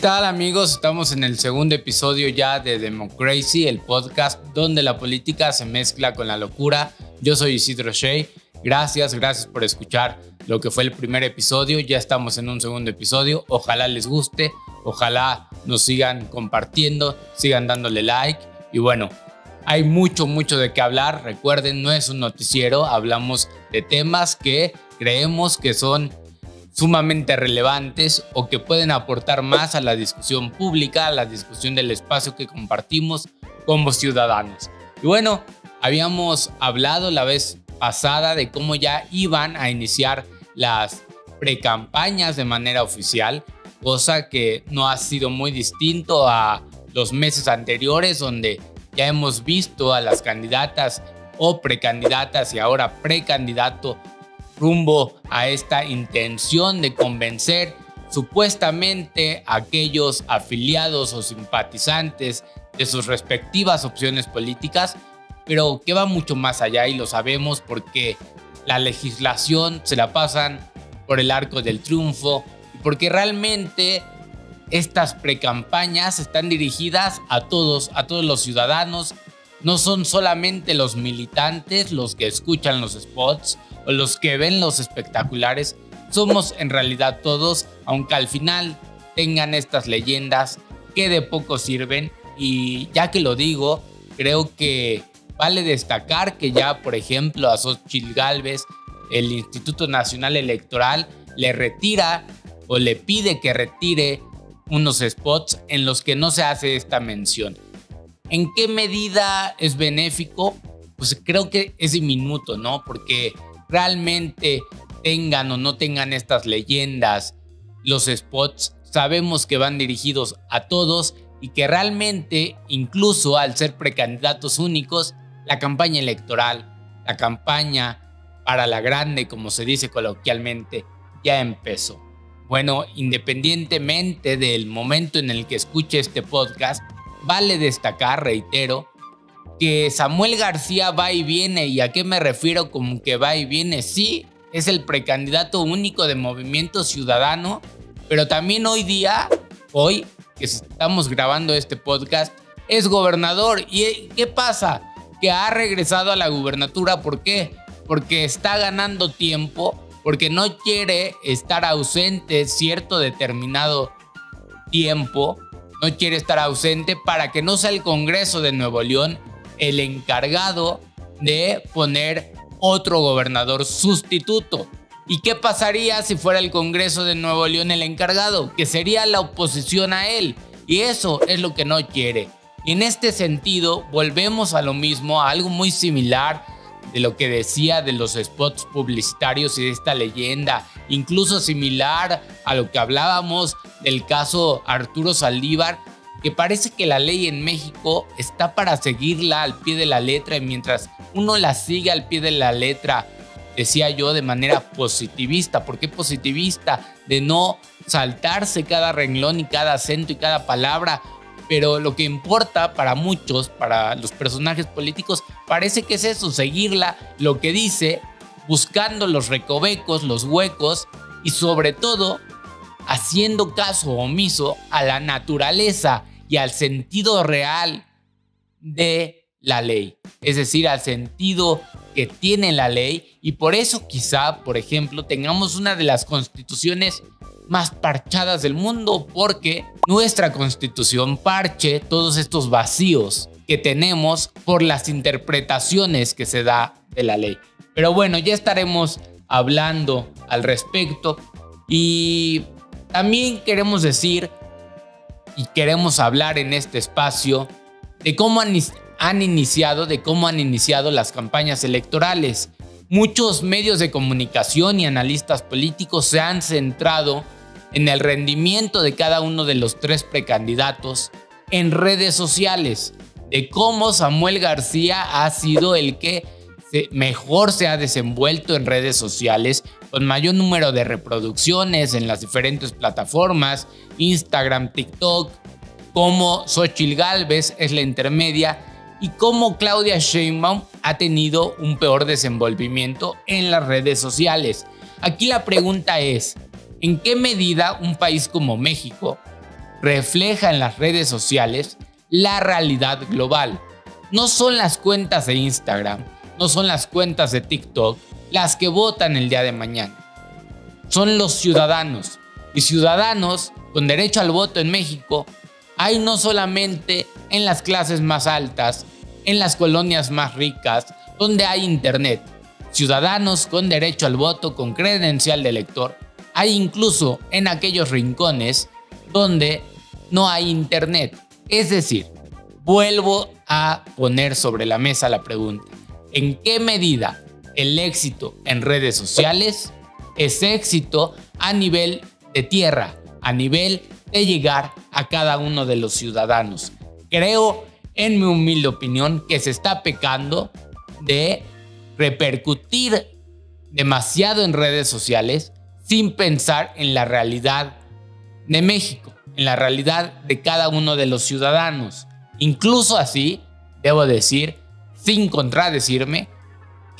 tal amigos? Estamos en el segundo episodio ya de Democracy, el podcast donde la política se mezcla con la locura. Yo soy Isidro Shea. Gracias, gracias por escuchar lo que fue el primer episodio. Ya estamos en un segundo episodio. Ojalá les guste, ojalá nos sigan compartiendo, sigan dándole like. Y bueno, hay mucho, mucho de qué hablar. Recuerden, no es un noticiero, hablamos de temas que creemos que son sumamente relevantes o que pueden aportar más a la discusión pública, a la discusión del espacio que compartimos como ciudadanos. Y bueno, habíamos hablado la vez pasada de cómo ya iban a iniciar las precampañas de manera oficial, cosa que no ha sido muy distinto a los meses anteriores donde ya hemos visto a las candidatas o precandidatas y ahora precandidato rumbo a esta intención de convencer supuestamente a aquellos afiliados o simpatizantes de sus respectivas opciones políticas, pero que va mucho más allá y lo sabemos porque la legislación se la pasan por el arco del triunfo y porque realmente estas precampañas están dirigidas a todos, a todos los ciudadanos. No son solamente los militantes los que escuchan los spots o los que ven los espectaculares. Somos en realidad todos, aunque al final tengan estas leyendas que de poco sirven. Y ya que lo digo, creo que vale destacar que ya, por ejemplo, a Xochitl Galvez, el Instituto Nacional Electoral le retira o le pide que retire unos spots en los que no se hace esta mención. ¿En qué medida es benéfico? Pues creo que es diminuto, ¿no? Porque realmente tengan o no tengan estas leyendas, los spots, sabemos que van dirigidos a todos y que realmente, incluso al ser precandidatos únicos, la campaña electoral, la campaña para la grande, como se dice coloquialmente, ya empezó. Bueno, independientemente del momento en el que escuche este podcast, vale destacar, reitero, que Samuel García va y viene. ¿Y a qué me refiero con que va y viene? Sí, es el precandidato único de Movimiento Ciudadano, pero también hoy día, hoy que estamos grabando este podcast, es gobernador. ¿Y qué pasa? Que ha regresado a la gubernatura. ¿Por qué? Porque está ganando tiempo porque no quiere estar ausente cierto determinado tiempo, no quiere estar ausente para que no sea el Congreso de Nuevo León el encargado de poner otro gobernador sustituto. ¿Y qué pasaría si fuera el Congreso de Nuevo León el encargado? Que sería la oposición a él. Y eso es lo que no quiere. En este sentido, volvemos a lo mismo, a algo muy similar de lo que decía de los spots publicitarios y de esta leyenda, incluso similar a lo que hablábamos del caso Arturo Saldívar, que parece que la ley en México está para seguirla al pie de la letra y mientras uno la sigue al pie de la letra, decía yo, de manera positivista. ¿Por qué positivista? De no saltarse cada renglón y cada acento y cada palabra pero lo que importa para muchos, para los personajes políticos, parece que es eso, seguirla, lo que dice, buscando los recovecos, los huecos y sobre todo haciendo caso omiso a la naturaleza y al sentido real de la ley, es decir, al sentido que tiene la ley. Y por eso quizá, por ejemplo, tengamos una de las constituciones más parchadas del mundo porque nuestra constitución parche todos estos vacíos que tenemos por las interpretaciones que se da de la ley. Pero bueno, ya estaremos hablando al respecto. Y también queremos decir y queremos hablar en este espacio de cómo han, iniciado, de cómo han iniciado las campañas electorales. Muchos medios de comunicación y analistas políticos se han centrado en el rendimiento de cada uno de los tres precandidatos en redes sociales, de cómo Samuel García ha sido el que mejor se ha desenvuelto en redes sociales, con mayor número de reproducciones en las diferentes plataformas, Instagram, TikTok, cómo Xochil Galvez es la intermedia y cómo Claudia Sheinbaum ha tenido un peor desenvolvimiento en las redes sociales. Aquí la pregunta es, ¿En qué medida un país como México, refleja en las redes sociales la realidad global. No son las cuentas de Instagram, no son las cuentas de TikTok las que votan el día de mañana. Son los ciudadanos. Y ciudadanos con derecho al voto en México hay no solamente en las clases más altas, en las colonias más ricas, donde hay internet. Ciudadanos con derecho al voto con credencial de elector hay incluso en aquellos rincones donde no hay internet. Es decir, vuelvo a poner sobre la mesa la pregunta, ¿en qué medida el éxito en redes sociales es éxito a nivel de tierra, a nivel de llegar a cada uno de los ciudadanos? Creo, en mi humilde opinión, que se está pecando de repercutir demasiado en redes sociales sin pensar en la realidad de México, en la realidad de cada uno de los ciudadanos. Incluso así, debo decir, sin contradecirme,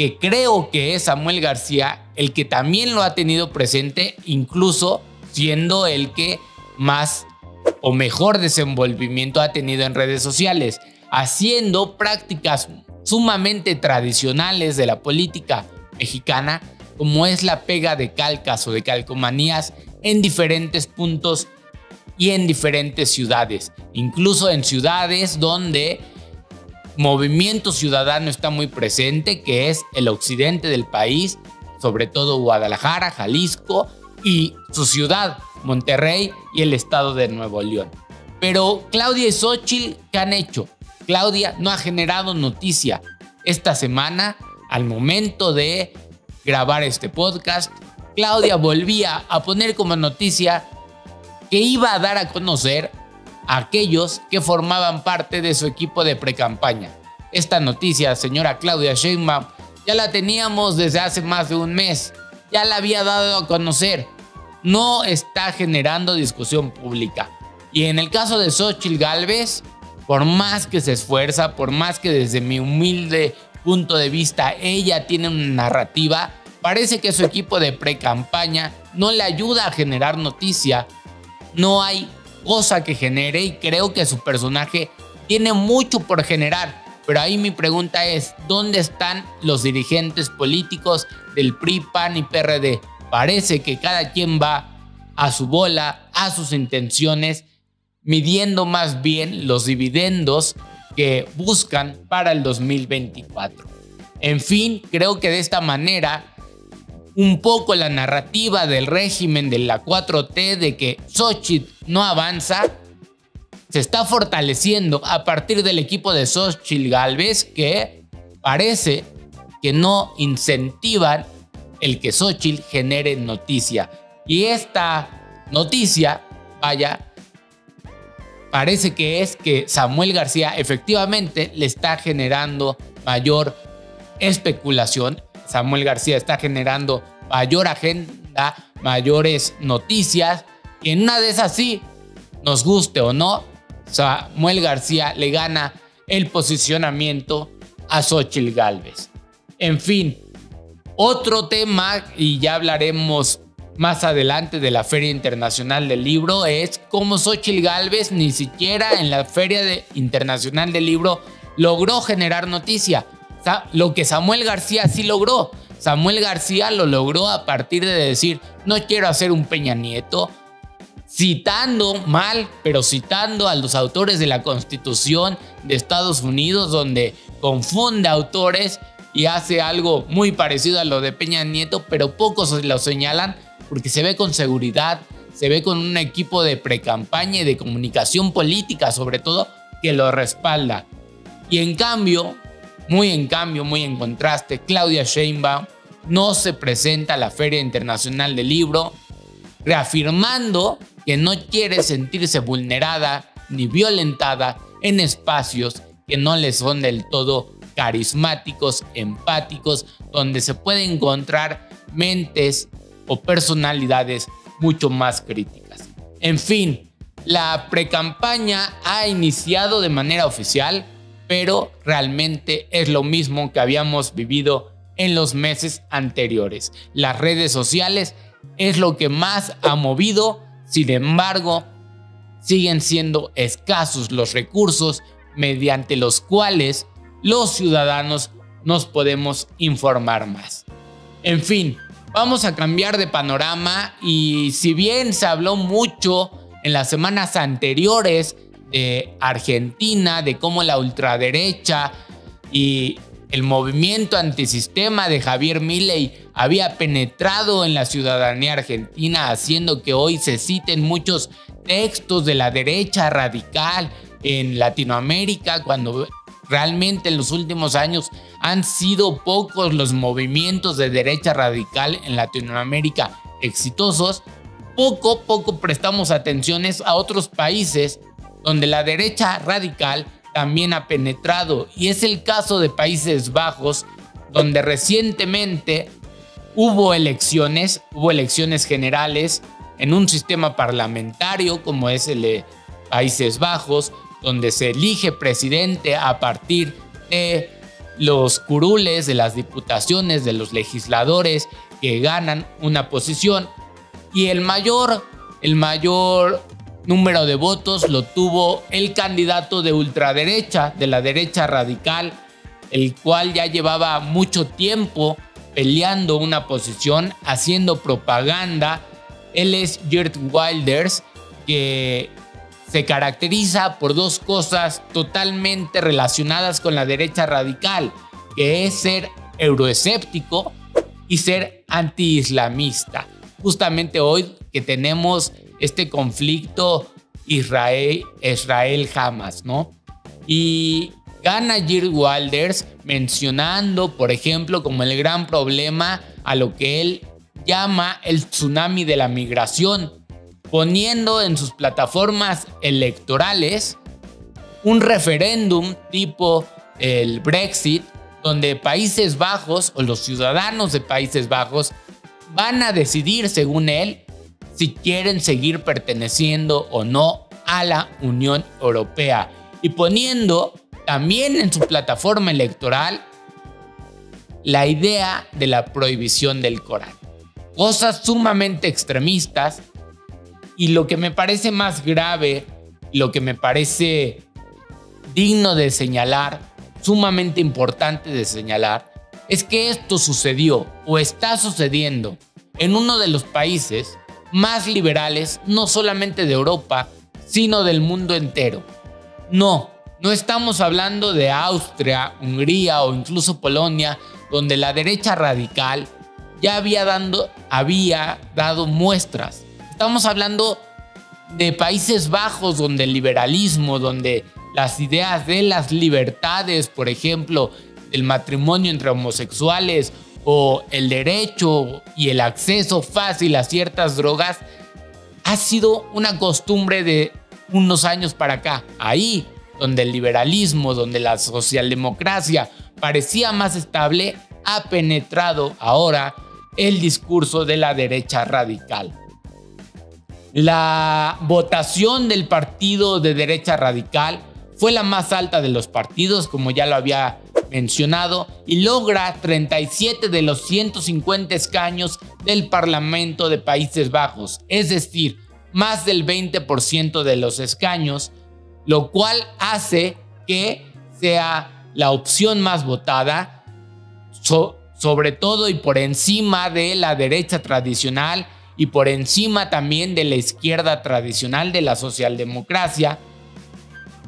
que creo que es Samuel García el que también lo ha tenido presente, incluso siendo el que más o mejor desenvolvimiento ha tenido en redes sociales, haciendo prácticas sumamente tradicionales de la política mexicana como es la pega de calcas o de calcomanías en diferentes puntos y en diferentes ciudades, incluso en ciudades donde movimiento ciudadano está muy presente, que es el occidente del país, sobre todo Guadalajara, Jalisco y su ciudad, Monterrey y el estado de Nuevo León. Pero Claudia y Xochitl, ¿qué han hecho? Claudia no ha generado noticia. Esta semana, al momento de grabar este podcast, Claudia volvía a poner como noticia que iba a dar a conocer aquellos que formaban parte de su equipo de precampaña. Esta noticia, señora Claudia Sheinbaum, ya la teníamos desde hace más de un mes, ya la había dado a conocer. No está generando discusión pública. Y en el caso de Xochitl Galvez, por más que se esfuerza, por más que desde mi humilde punto de vista ella tiene una narrativa, parece que su equipo de pre-campaña no le ayuda a generar noticia. No hay cosa que genere y creo que su personaje tiene mucho por generar. Pero ahí mi pregunta es, ¿dónde están los dirigentes políticos del PRI, PAN y PRD? Parece que cada quien va a su bola, a sus intenciones, midiendo más bien los dividendos que buscan para el 2024. En fin, creo que de esta manera un poco la narrativa del régimen de la 4T de que Xochitl no avanza se está fortaleciendo a partir del equipo de Xochitl Galvez que parece que no incentivan el que Xochitl genere noticia. Y esta noticia, vaya, parece que es que Samuel García efectivamente le está generando mayor especulación. Samuel García está generando mayor agenda, mayores noticias. Y en una de esas sí, nos guste o no, Samuel García le gana el posicionamiento a Xochitl Galvez. En fin, otro tema, y ya hablaremos más adelante de la Feria Internacional del Libro es cómo Xochitl Galvez ni siquiera en la Feria Internacional del Libro logró generar noticia. Lo que Samuel García sí logró. Samuel García lo logró a partir de decir, no quiero hacer un Peña Nieto, citando mal, pero citando a los autores de la Constitución de Estados Unidos, donde confunde autores y hace algo muy parecido a lo de Peña Nieto, pero pocos lo señalan porque se ve con seguridad, se ve con un equipo de precampaña y de comunicación política sobre todo que lo respalda. Y en cambio, muy en cambio, muy en contraste, Claudia Sheinbaum no se presenta a la Feria Internacional del Libro, reafirmando que no quiere sentirse vulnerada ni violentada en espacios que no le son del todo carismáticos, empáticos, donde se puede encontrar mentes o personalidades mucho más críticas. En fin, la precampaña ha iniciado de manera oficial, pero realmente es lo mismo que habíamos vivido en los meses anteriores. Las redes sociales es lo que más ha movido, sin embargo, siguen siendo escasos los recursos mediante los cuales los ciudadanos nos podemos informar más. En fin, vamos a cambiar de panorama y si bien se habló mucho en las semanas anteriores de Argentina, de cómo la ultraderecha y el movimiento antisistema de Javier Milei había penetrado en la ciudadanía argentina, haciendo que hoy se citen muchos textos de la derecha radical en Latinoamérica, cuando realmente en los últimos años han sido pocos los movimientos de derecha radical en Latinoamérica exitosos, poco poco prestamos atenciones a otros países donde la derecha radical también ha penetrado. Y es el caso de Países Bajos, donde recientemente hubo elecciones, hubo elecciones generales en un sistema parlamentario como es el de Países Bajos, donde se elige presidente a partir de los curules de las diputaciones, de los legisladores que ganan una posición. Y el mayor, el mayor número de votos lo tuvo el candidato de ultraderecha, de la derecha radical, el cual ya llevaba mucho tiempo peleando una posición, haciendo propaganda. Él es Gert Wilders, que se caracteriza por dos cosas totalmente relacionadas con la derecha radical, que es ser euroescéptico y ser antiislamista. Justamente hoy que tenemos este conflicto Israel-Hamas, ¿no? Y gana Jill Wilders mencionando, por ejemplo, como el gran problema a lo que él llama el tsunami de la migración, poniendo en sus plataformas electorales un referéndum tipo el Brexit, donde Países Bajos o los ciudadanos de Países Bajos van a decidir, según él, si quieren seguir perteneciendo o no a la Unión Europea y poniendo también en su plataforma electoral la idea de la prohibición del Corán. Cosas sumamente extremistas y lo que me parece más grave, lo que me parece digno de señalar, sumamente importante de señalar, es que esto sucedió o está sucediendo en uno de los países más liberales, no solamente de Europa, sino del mundo entero. No, no estamos hablando de Austria, Hungría o incluso Polonia, donde la derecha radical ya había, dando, había dado muestras. Estamos hablando de Países Bajos, donde el liberalismo, donde las ideas de las libertades, por ejemplo, el matrimonio entre homosexuales o el derecho y el acceso fácil a ciertas drogas ha sido una costumbre de unos años para acá. Ahí donde el liberalismo, donde la socialdemocracia parecía más estable, ha penetrado ahora el discurso de la derecha radical. La votación del partido de derecha radical fue la más alta de los partidos, como ya lo había mencionado y logra 37 de los 150 escaños del Parlamento de Países Bajos, es decir, más del 20% de los escaños, lo cual hace que sea la opción más votada, sobre todo y por encima de la derecha tradicional y por encima también de la izquierda tradicional de la socialdemocracia,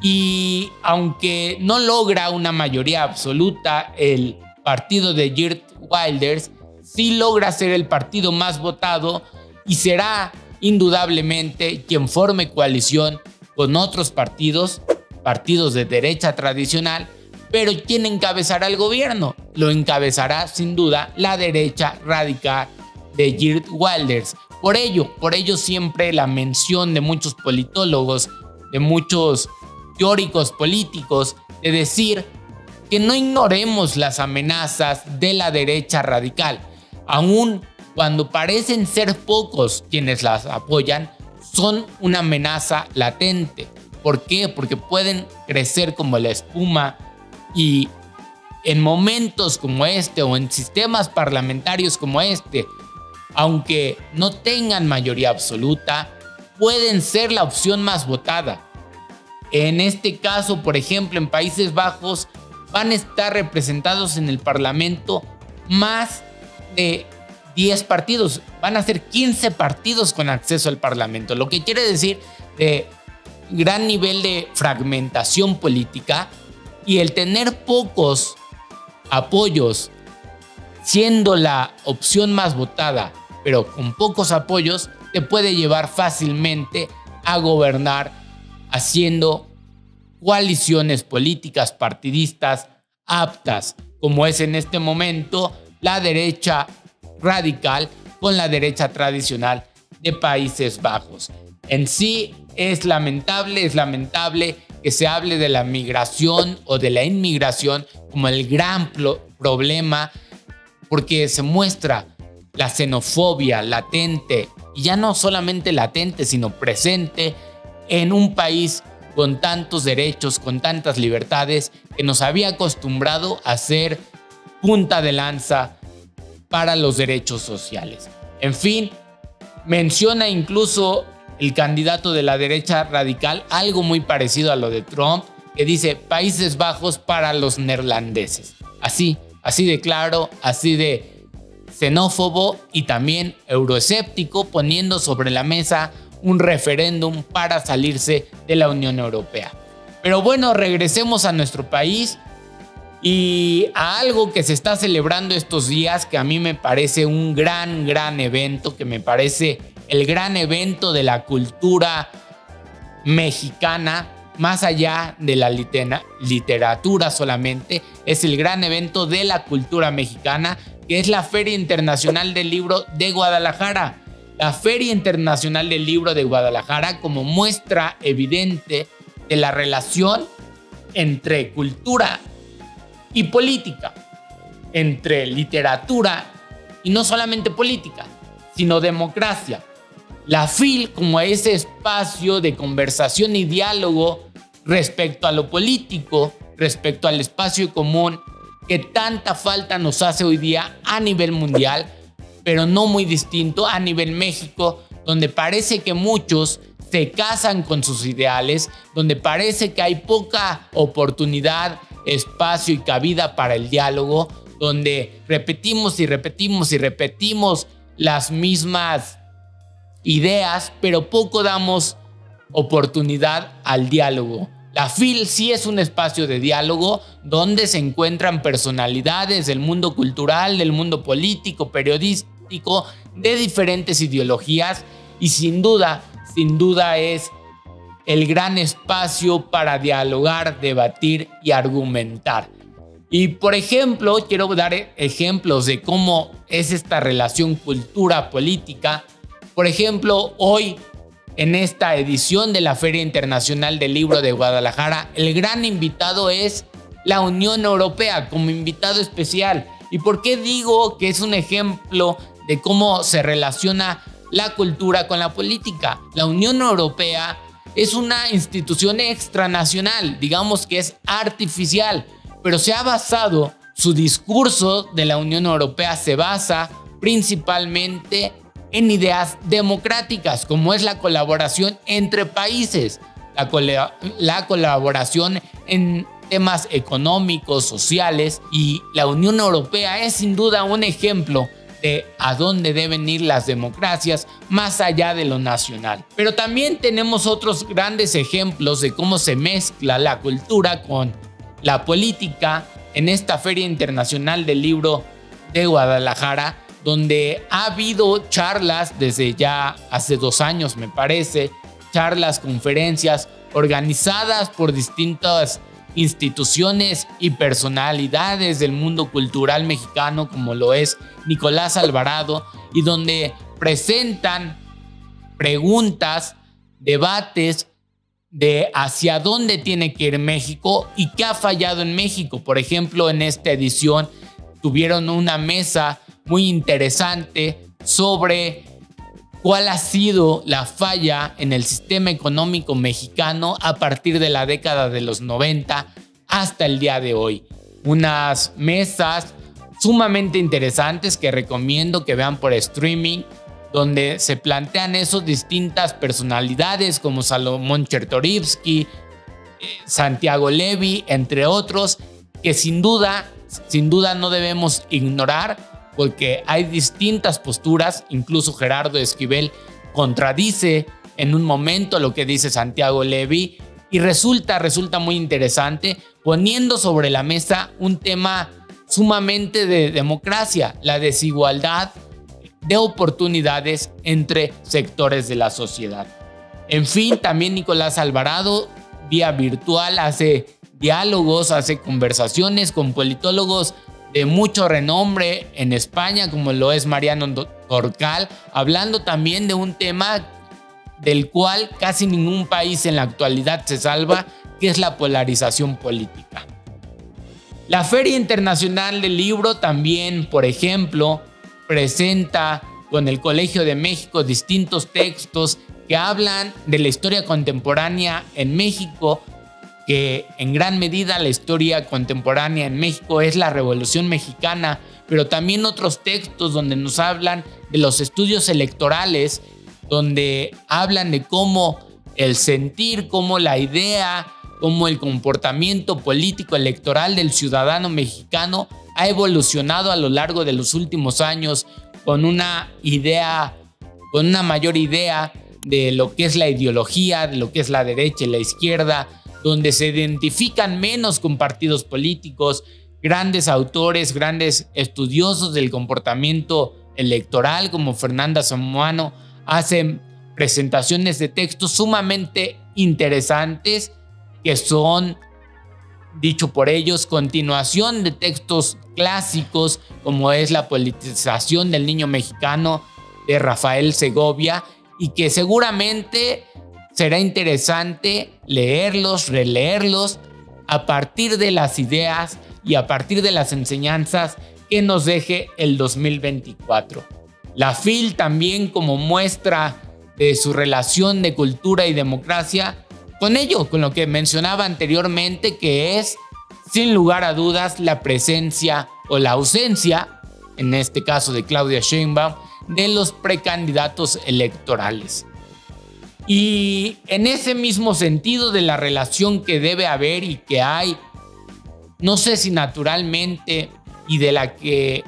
y aunque no logra una mayoría absoluta, el partido de Geert Wilders sí logra ser el partido más votado y será indudablemente quien forme coalición con otros partidos, partidos de derecha tradicional, pero quien encabezará el gobierno lo encabezará sin duda la derecha radical de Geert Wilders. Por ello, por ello siempre la mención de muchos politólogos, de muchos teóricos políticos de decir que no ignoremos las amenazas de la derecha radical, aun cuando parecen ser pocos quienes las apoyan, son una amenaza latente. ¿Por qué? Porque pueden crecer como la espuma y en momentos como este o en sistemas parlamentarios como este, aunque no tengan mayoría absoluta, pueden ser la opción más votada. En este caso, por ejemplo, en Países Bajos van a estar representados en el Parlamento más de 10 partidos. Van a ser 15 partidos con acceso al Parlamento, lo que quiere decir de gran nivel de fragmentación política y el tener pocos apoyos siendo la opción más votada, pero con pocos apoyos, te puede llevar fácilmente a gobernar haciendo coaliciones políticas partidistas aptas, como es en este momento la derecha radical con la derecha tradicional de Países Bajos. En sí es lamentable, es lamentable que se hable de la migración o de la inmigración como el gran problema porque se muestra la xenofobia latente, y ya no solamente latente, sino presente en un país con tantos derechos, con tantas libertades, que nos había acostumbrado a ser punta de lanza para los derechos sociales. En fin, menciona incluso el candidato de la derecha radical algo muy parecido a lo de Trump, que dice Países Bajos para los neerlandeses. Así, así de claro, así de xenófobo y también euroescéptico, poniendo sobre la mesa un referéndum para salirse de la Unión Europea. Pero bueno, regresemos a nuestro país y a algo que se está celebrando estos días que a mí me parece un gran, gran evento, que me parece el gran evento de la cultura mexicana, más allá de la literatura solamente, es el gran evento de la cultura mexicana, que es la Feria Internacional del Libro de Guadalajara. La Feria Internacional del Libro de Guadalajara como muestra evidente de la relación entre cultura y política, entre literatura y no solamente política, sino democracia. La FIL como ese espacio de conversación y diálogo respecto a lo político, respecto al espacio común que tanta falta nos hace hoy día a nivel mundial, pero no muy distinto a nivel México, donde parece que muchos se casan con sus ideales, donde parece que hay poca oportunidad, espacio y cabida para el diálogo, donde repetimos y repetimos y repetimos las mismas ideas, pero poco damos oportunidad al diálogo. La FIL sí es un espacio de diálogo donde se encuentran personalidades del mundo cultural, del mundo político, de diferentes ideologías y sin duda, sin duda es el gran espacio para dialogar, debatir y argumentar. Y por ejemplo, quiero dar ejemplos de cómo es esta relación cultura-política. Por ejemplo, hoy en esta edición de la Feria Internacional del Libro de Guadalajara, el gran invitado es la Unión Europea como invitado especial. ¿Y por qué digo que es un ejemplo de cómo se relaciona la cultura con la política? La Unión Europea es una institución extranacional, digamos que es artificial, pero se ha basado, su discurso de la Unión Europea se basa principalmente en ideas democráticas, como es la colaboración entre países, la, colaboración en temas económicos, sociales, y la Unión Europea es sin duda un ejemplo de a dónde deben ir las democracias más allá de lo nacional. Pero también tenemos otros grandes ejemplos de cómo se mezcla la cultura con la política en esta Feria Internacional del Libro de Guadalajara, donde ha habido charlas desde ya hace dos años, me parece, charlas, conferencias organizadas por distintas instituciones y personalidades del mundo cultural mexicano como lo es Nicolás Alvarado y donde presentan preguntas, debates de hacia dónde tiene que ir México y qué ha fallado en México. Por ejemplo, en esta edición tuvieron una mesa muy interesante sobre cuál ha sido la falla en el sistema económico mexicano a partir de la década de los 90 hasta el día de hoy. Unas mesas sumamente interesantes que recomiendo que vean por streaming, donde se plantean esos distintas personalidades como Salomón Chertorivsky, eh, Santiago Levi, entre otros, que sin duda, sin duda no debemos ignorar porque hay distintas posturas, incluso Gerardo Esquivel contradice en un momento lo que dice Santiago Levi y resulta, resulta muy interesante poniendo sobre la mesa un tema sumamente de democracia, la desigualdad de oportunidades entre sectores de la sociedad. En fin, también Nicolás Alvarado, vía virtual, hace diálogos, hace conversaciones con politólogos de mucho renombre en España, como lo es Mariano Torcal, hablando también de un tema del cual casi ningún país en la actualidad se salva, que es la polarización política. La Feria Internacional del Libro también, por ejemplo, presenta con el Colegio de México distintos textos que hablan de la historia contemporánea en México, que en gran medida la historia contemporánea en México es la Revolución Mexicana, pero también otros textos donde nos hablan de los estudios electorales, donde hablan de cómo el sentir, cómo la idea, cómo el comportamiento político electoral del ciudadano mexicano ha evolucionado a lo largo de los últimos años con una idea, con una mayor idea de lo que es la ideología, de lo que es la derecha y la izquierda, donde se identifican menos con partidos políticos, grandes autores, grandes estudiosos del comportamiento electoral como Fernanda Samuano hacen presentaciones de textos sumamente interesantes que son, dicho por ellos, continuación de textos clásicos como es la politización del niño mexicano de Rafael Segovia y que seguramente será interesante leerlos, releerlos a partir de las ideas y a partir de las enseñanzas que nos deje el 2024. La FIL también como muestra de su relación de cultura y democracia con ello, con lo que mencionaba anteriormente, que es sin lugar a dudas la presencia o la ausencia, en este caso de Claudia Sheinbaum, de los precandidatos electorales. Y en ese mismo sentido de la relación que debe haber y que hay, no sé si naturalmente y de la que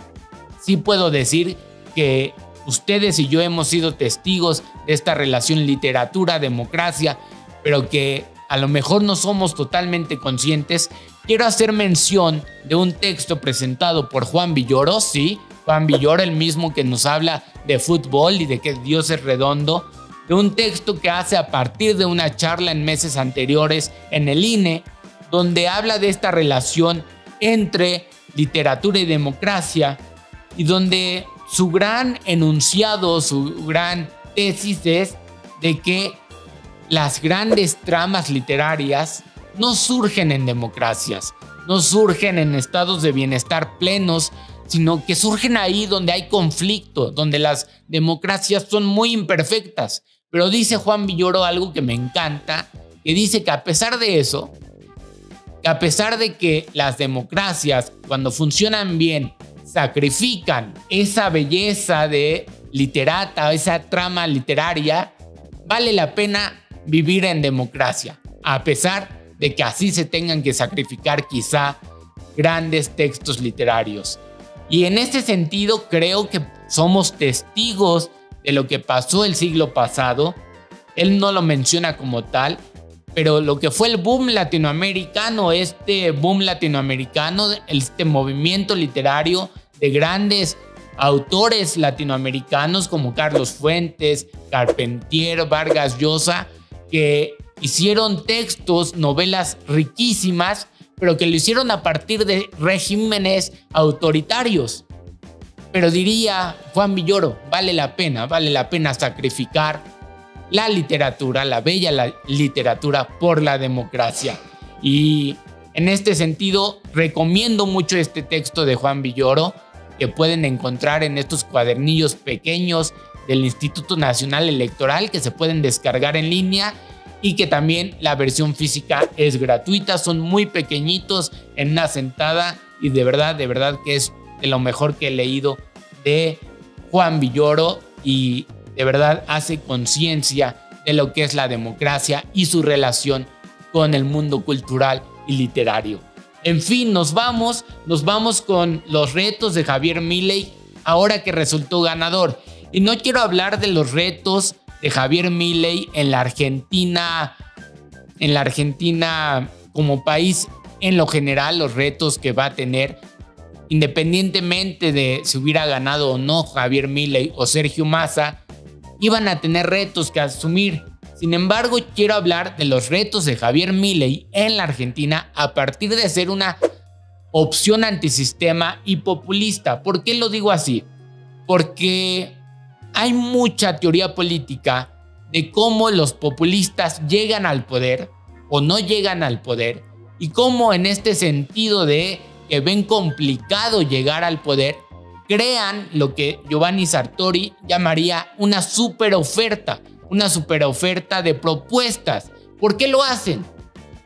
sí puedo decir que ustedes y yo hemos sido testigos de esta relación literatura-democracia, pero que a lo mejor no somos totalmente conscientes, quiero hacer mención de un texto presentado por Juan Villoro, sí, Juan Villoro, el mismo que nos habla de fútbol y de que Dios es redondo, de un texto que hace a partir de una charla en meses anteriores en el INE, donde habla de esta relación entre literatura y democracia y donde su gran enunciado, su gran tesis es de que las grandes tramas literarias no surgen en democracias, no surgen en estados de bienestar plenos, sino que surgen ahí donde hay conflicto, donde las democracias son muy imperfectas. Pero dice Juan Villoro algo que me encanta, que dice que a pesar de eso, que a pesar de que las democracias, cuando funcionan bien, sacrifican esa belleza de literata, esa trama literaria, vale la pena vivir en democracia, a pesar de que así se tengan que sacrificar quizá grandes textos literarios. Y en este sentido creo que somos testigos de lo que pasó el siglo pasado. Él no lo menciona como tal, pero lo que fue el boom latinoamericano, este boom latinoamericano, este movimiento literario de grandes autores latinoamericanos como Carlos Fuentes, Carpentier, Vargas Llosa, que hicieron textos, novelas riquísimas, pero que lo hicieron a partir de regímenes autoritarios. Pero diría Juan Villoro, vale la pena, vale la pena sacrificar la literatura, la bella literatura por la democracia. Y en este sentido, recomiendo mucho este texto de Juan Villoro que pueden encontrar en estos cuadernillos pequeños del Instituto Nacional Electoral que se pueden descargar en línea y que también la versión física es gratuita, son muy pequeñitos en una sentada y de verdad, de verdad que es de lo mejor que he leído de Juan Villoro y de verdad hace conciencia de lo que es la democracia y su relación con el mundo cultural y literario. En fin, nos vamos, nos vamos con los retos de Javier Milei ahora que resultó ganador. Y no quiero hablar de los retos de Javier Milei en la Argentina, en la Argentina como país en lo general, los retos que va a tener, independientemente de si hubiera ganado o no Javier Milei o Sergio Massa, iban a tener retos que asumir. Sin embargo, quiero hablar de los retos de Javier Milei en la Argentina a partir de ser una opción antisistema y populista. ¿Por qué lo digo así? Porque hay mucha teoría política de cómo los populistas llegan al poder o no llegan al poder y cómo en este sentido de que ven complicado llegar al poder, crean lo que Giovanni Sartori llamaría una super oferta, una super oferta de propuestas. ¿Por qué lo hacen?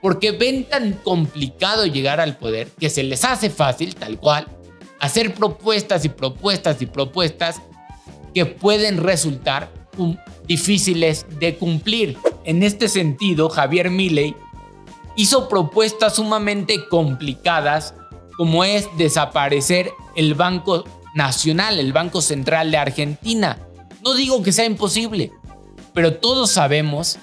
Porque ven tan complicado llegar al poder que se les hace fácil, tal cual, hacer propuestas y propuestas y propuestas que pueden resultar difíciles de cumplir. En este sentido, Javier Milei hizo propuestas sumamente complicadas como es desaparecer el Banco Nacional, el Banco Central de Argentina. No digo que sea imposible, pero todos sabemos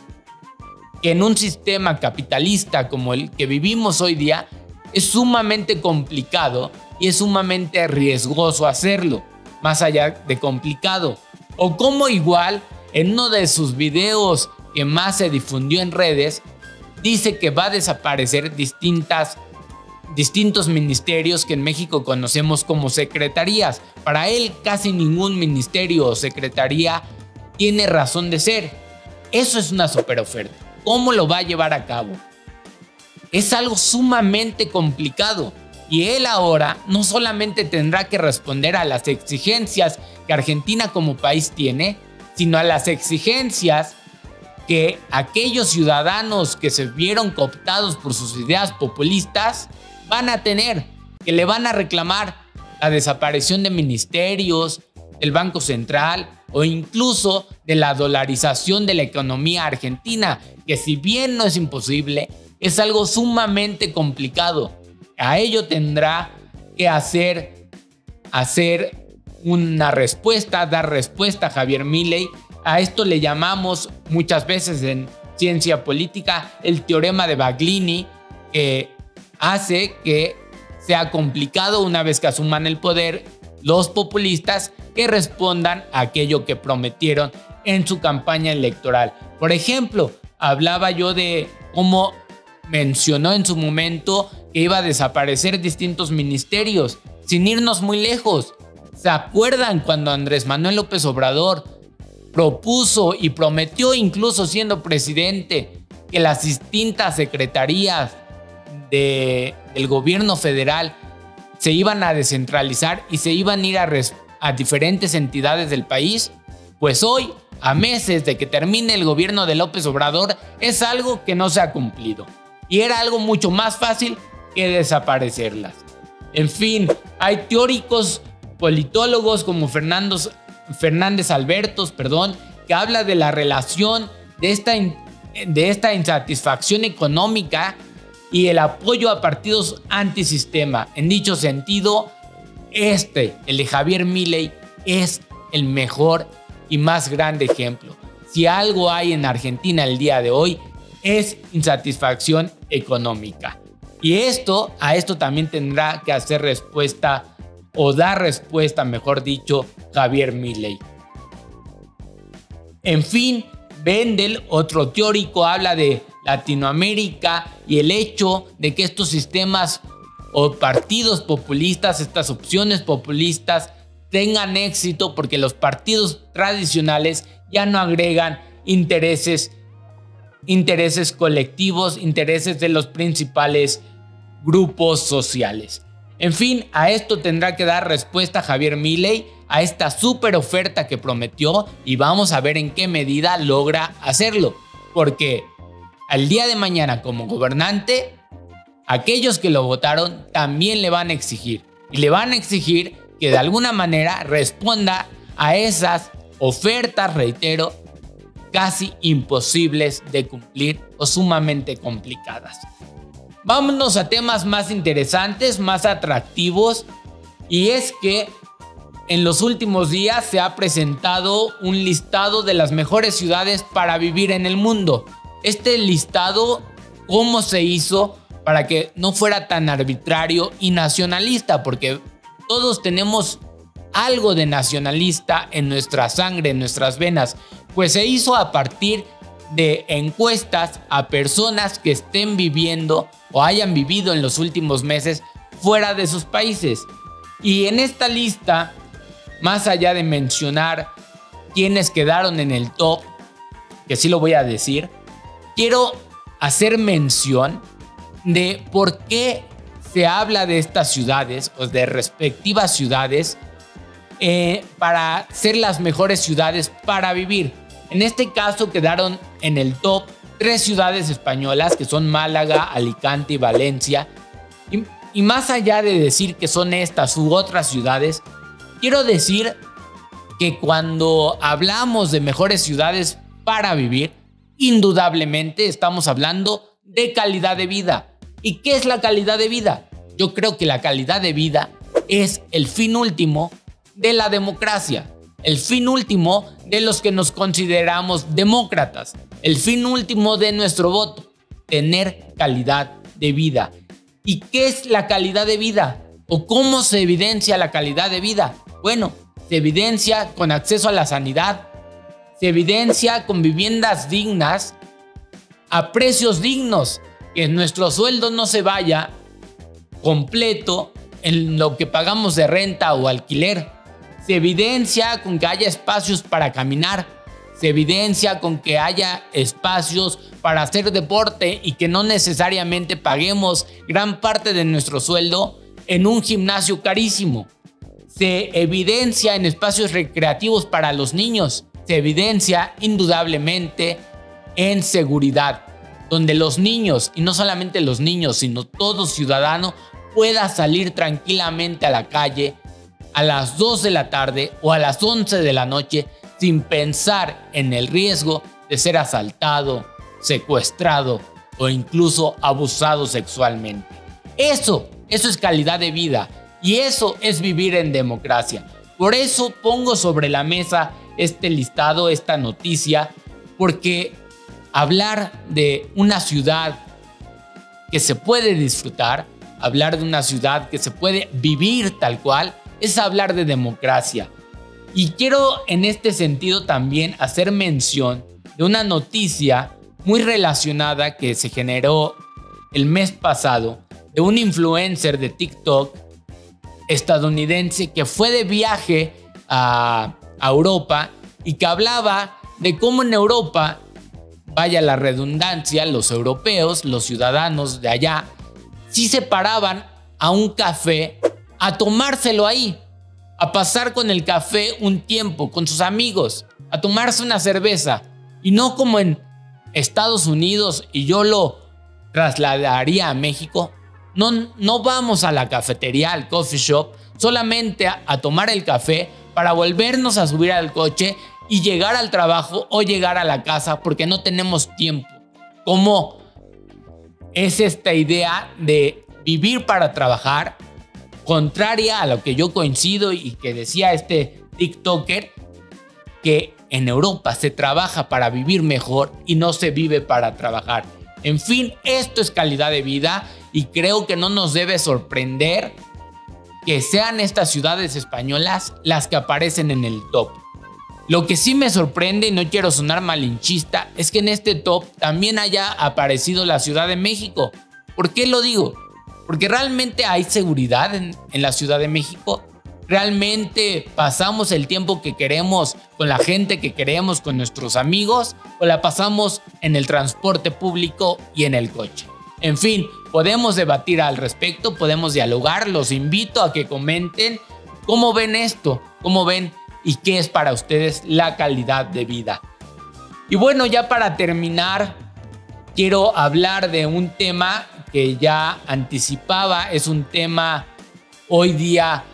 que en un sistema capitalista como el que vivimos hoy día es sumamente complicado y es sumamente riesgoso hacerlo, más allá de complicado. O como igual en uno de sus videos que más se difundió en redes, dice que va a desaparecer distintas distintos ministerios que en México conocemos como secretarías. Para él casi ningún ministerio o secretaría tiene razón de ser. Eso es una superoferta. ¿Cómo lo va a llevar a cabo? Es algo sumamente complicado. Y él ahora no solamente tendrá que responder a las exigencias que Argentina como país tiene, sino a las exigencias que aquellos ciudadanos que se vieron cooptados por sus ideas populistas van a tener, que le van a reclamar la desaparición de ministerios, del Banco Central o incluso de la dolarización de la economía argentina, que si bien no es imposible, es algo sumamente complicado. A ello tendrá que hacer, hacer una respuesta, dar respuesta a Javier Milei a esto le llamamos muchas veces en ciencia política el teorema de Baglini, que hace que sea complicado una vez que asuman el poder los populistas que respondan a aquello que prometieron en su campaña electoral. Por ejemplo, hablaba yo de cómo mencionó en su momento que iba a desaparecer distintos ministerios, sin irnos muy lejos. ¿Se acuerdan cuando Andrés Manuel López Obrador propuso y prometió incluso siendo presidente que las distintas secretarías de, del gobierno federal se iban a descentralizar y se iban a ir a, a diferentes entidades del país, pues hoy, a meses de que termine el gobierno de López Obrador, es algo que no se ha cumplido. Y era algo mucho más fácil que desaparecerlas. En fin, hay teóricos, politólogos como Fernando Fernández Albertos, perdón, que habla de la relación de esta, de esta insatisfacción económica y el apoyo a partidos antisistema. En dicho sentido, este, el de Javier Milei, es el mejor y más grande ejemplo. Si algo hay en Argentina el día de hoy, es insatisfacción económica. Y esto, a esto también tendrá que hacer respuesta o da respuesta, mejor dicho, Javier Milley. En fin, Bendel, otro teórico, habla de Latinoamérica y el hecho de que estos sistemas o partidos populistas, estas opciones populistas, tengan éxito porque los partidos tradicionales ya no agregan intereses, intereses colectivos, intereses de los principales grupos sociales. En fin, a esto tendrá que dar respuesta Javier Milei, a esta super oferta que prometió y vamos a ver en qué medida logra hacerlo. Porque al día de mañana como gobernante, aquellos que lo votaron también le van a exigir. Y le van a exigir que de alguna manera responda a esas ofertas, reitero, casi imposibles de cumplir o sumamente complicadas. Vámonos a temas más interesantes, más atractivos, y es que en los últimos días se ha presentado un listado de las mejores ciudades para vivir en el mundo. Este listado, ¿cómo se hizo para que no fuera tan arbitrario y nacionalista? Porque todos tenemos algo de nacionalista en nuestra sangre, en nuestras venas, pues se hizo a partir de encuestas a personas que estén viviendo o hayan vivido en los últimos meses fuera de sus países. Y en esta lista, más allá de mencionar quienes quedaron en el top, que sí lo voy a decir, quiero hacer mención de por qué se habla de estas ciudades o de respectivas ciudades eh, para ser las mejores ciudades para vivir. En este caso quedaron en el top tres ciudades españolas que son Málaga, Alicante y Valencia. Y, más allá de decir que son estas u otras ciudades, quiero decir que cuando hablamos de mejores ciudades para vivir, indudablemente estamos hablando de calidad de vida. ¿Y qué es la calidad de vida? Yo creo que la calidad de vida es el fin último de la democracia el fin último de los que nos consideramos demócratas, el fin último de nuestro voto, tener calidad de vida. ¿Y qué es la calidad de vida? ¿O cómo se evidencia la calidad de vida? Bueno, se evidencia con acceso a la sanidad, se evidencia con viviendas dignas, a precios dignos, que nuestro sueldo no se vaya completo en lo que pagamos de renta o alquiler, se evidencia con que haya espacios para caminar, se evidencia con que haya espacios para hacer deporte y que no necesariamente paguemos gran parte de nuestro sueldo en un gimnasio carísimo. Se evidencia en espacios recreativos para los niños. Se evidencia indudablemente en seguridad, donde los niños, y no solamente los niños, sino todo ciudadano, pueda salir tranquilamente a la calle a las 2 de la tarde o a las 11 de la noche sin pensar en el riesgo de ser asaltado, secuestrado o incluso abusado sexualmente. Eso, eso es calidad de vida y eso es vivir en democracia. Por eso pongo sobre la mesa este listado, esta noticia, porque hablar de una ciudad que se puede disfrutar, hablar de una ciudad que se puede vivir tal cual, es hablar de democracia. Y quiero en este sentido también hacer mención de una noticia muy relacionada que se generó el mes pasado de un influencer de TikTok estadounidense que fue de viaje a, Europa y que hablaba de cómo en Europa, vaya la redundancia, los europeos, los ciudadanos de allá, sí se paraban a un café a tomárselo ahí, a pasar con el café un tiempo con sus amigos, a tomarse una cerveza y no como en Estados Unidos y yo lo trasladaría a México. No, no vamos a la cafetería, al coffee shop, solamente a, a tomar el café para volvernos a subir al coche y llegar al trabajo o llegar a la casa porque no tenemos tiempo. ¿Cómo es esta idea de vivir para trabajar contraria a lo que yo coincido y que decía este TikToker, que en Europa se trabaja para vivir mejor y no se vive para trabajar. En fin, esto es calidad de vida y creo que no nos debe sorprender que sean estas ciudades españolas las que aparecen en el top. Lo que sí me sorprende, y no quiero sonar malinchista, es que en este top también haya aparecido la Ciudad de México. ¿Por qué lo digo? Porque realmente hay seguridad en, la Ciudad de México. ¿Realmente pasamos el tiempo que queremos con la gente que queremos, con nuestros amigos? ¿O la pasamos en el transporte público y en el coche? En fin, podemos debatir al respecto, podemos dialogar. Los invito a que comenten cómo ven esto, cómo ven y qué es para ustedes la calidad de vida. Y bueno, ya para terminar, quiero hablar de un tema que ya anticipaba, es un tema hoy día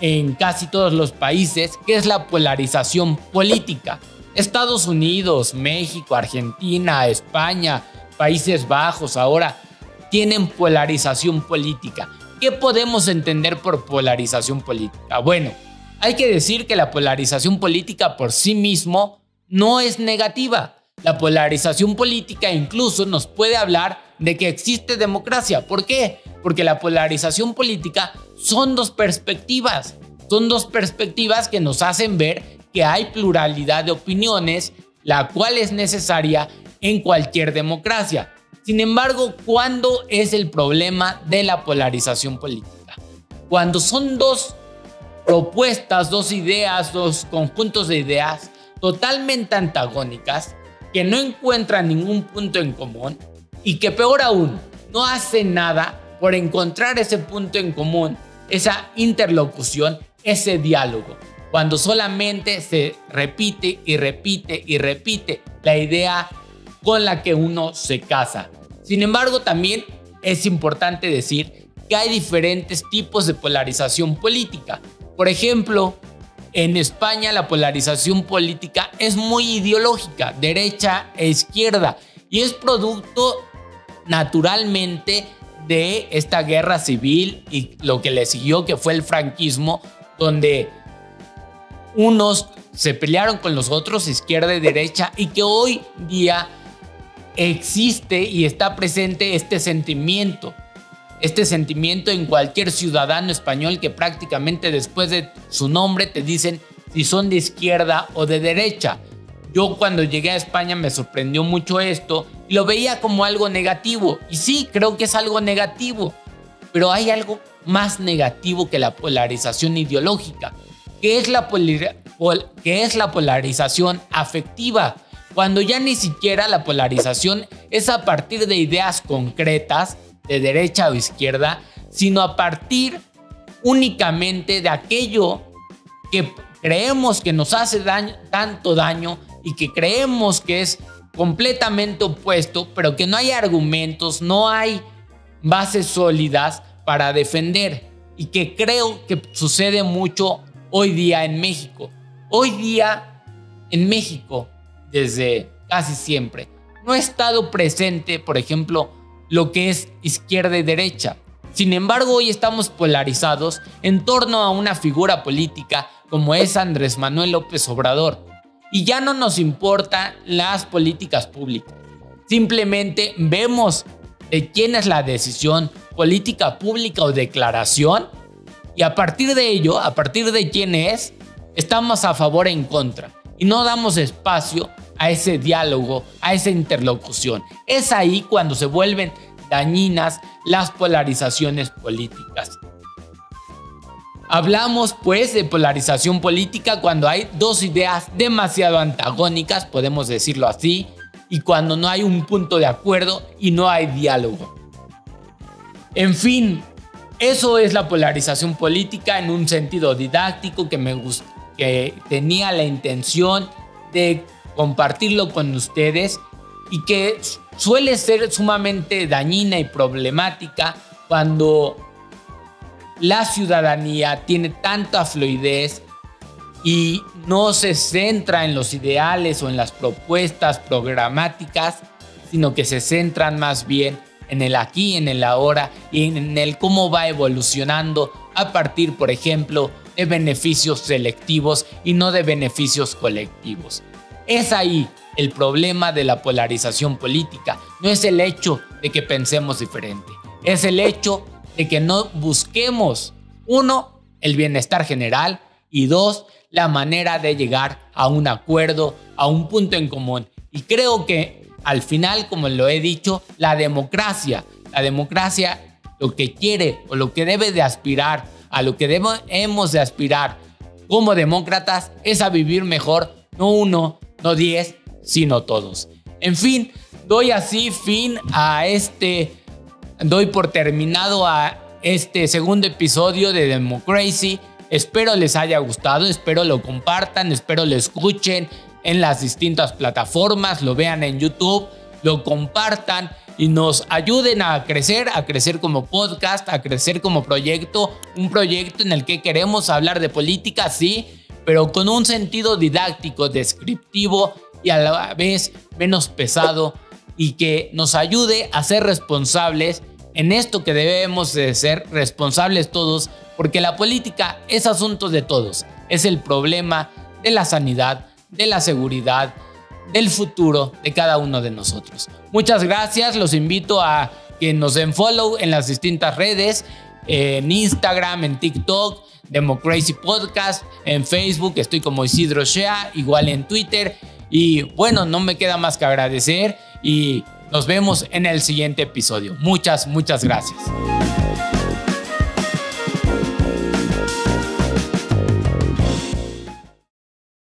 en casi todos los países, que es la polarización política. Estados Unidos, México, Argentina, España, Países Bajos ahora tienen polarización política. ¿Qué podemos entender por polarización política? Bueno, hay que decir que la polarización política por sí mismo no es negativa. La polarización política incluso nos puede hablar de que existe democracia. ¿Por qué? Porque la polarización política son dos perspectivas. Son dos perspectivas que nos hacen ver que hay pluralidad de opiniones, la cual es necesaria en cualquier democracia. Sin embargo, ¿cuándo es el problema de la polarización política? Cuando son dos propuestas, dos ideas, dos conjuntos de ideas totalmente antagónicas que no encuentran ningún punto en común y que peor aún, no hacen nada por encontrar ese punto en común, esa interlocución, ese diálogo. Cuando solamente se repite y repite y repite la idea con la que uno se casa. Sin embargo, también es importante decir que hay diferentes tipos de polarización política. Por ejemplo, en España la polarización política es muy ideológica, derecha e izquierda, y es producto naturalmente de esta guerra civil y lo que le siguió, que fue el franquismo, donde unos se pelearon con los otros, izquierda y derecha, y que hoy día existe y está presente este sentimiento este sentimiento en cualquier ciudadano español que prácticamente después de su nombre te dicen si son de izquierda o de derecha. Yo cuando llegué a España me sorprendió mucho esto y lo veía como algo negativo. Y sí, creo que es algo negativo. Pero hay algo más negativo que la polarización ideológica, que es la, que es la polarización afectiva. Cuando ya ni siquiera la polarización es a partir de ideas concretas de derecha o izquierda, sino a partir únicamente de aquello que creemos que nos hace tanto daño y que creemos que es completamente opuesto, pero que no hay argumentos, no hay bases sólidas para defender y que creo que sucede mucho hoy día en México. Hoy día en México, desde casi siempre, no ha estado presente, por ejemplo, lo que es izquierda y derecha. Sin embargo, hoy estamos polarizados en torno a una figura política como es Andrés Manuel López Obrador. Y ya no nos importan las políticas públicas. Simplemente vemos de quién es la decisión, política pública o declaración. Y a partir de ello, a partir de quién es, estamos a favor e en contra. Y no damos espacio a ese diálogo, a esa interlocución. Es ahí cuando se vuelven dañinas las polarizaciones políticas. Hablamos pues de polarización política cuando hay dos ideas demasiado antagónicas, podemos decirlo así, y cuando no hay un punto de acuerdo y no hay diálogo. En fin, eso es la polarización política en un sentido didáctico que me que tenía la intención de compartirlo con ustedes y que suele ser sumamente dañina y problemática cuando la ciudadanía tiene tanta fluidez y no se centra en los ideales o en las propuestas programáticas, sino que se centran más bien en el aquí, en el ahora y en el cómo va evolucionando a partir, por ejemplo, de beneficios selectivos y no de beneficios colectivos. Es ahí el problema de la polarización política. No es el hecho de que pensemos diferente. Es el hecho de que no busquemos, uno, el bienestar general y dos, la manera de llegar a un acuerdo, a un punto en común. Y creo que al final, como lo he dicho, la democracia, la democracia lo que quiere o lo que debe de aspirar, a lo que debemos de aspirar como demócratas es a vivir mejor, no uno, no 10, sino todos. En fin, doy así fin a este, doy por terminado a este segundo episodio de Democracy. Espero les haya gustado, espero lo compartan, espero lo escuchen en las distintas plataformas, lo vean en YouTube, lo compartan y nos ayuden a crecer, a crecer como podcast, a crecer como proyecto, un proyecto en el que queremos hablar de política, sí, pero con un sentido didáctico, descriptivo y a la vez menos pesado y que nos ayude a ser responsables en esto que debemos de ser responsables todos, porque la política es asunto de todos, es el problema de la sanidad, de la seguridad, del futuro de cada uno de nosotros. Muchas gracias, los invito a que nos den follow en las distintas redes, en Instagram, en TikTok, Democracy Podcast, en Facebook estoy como Isidro Shea, igual en Twitter. Y bueno, no me queda más que agradecer y nos vemos en el siguiente episodio. Muchas, muchas gracias.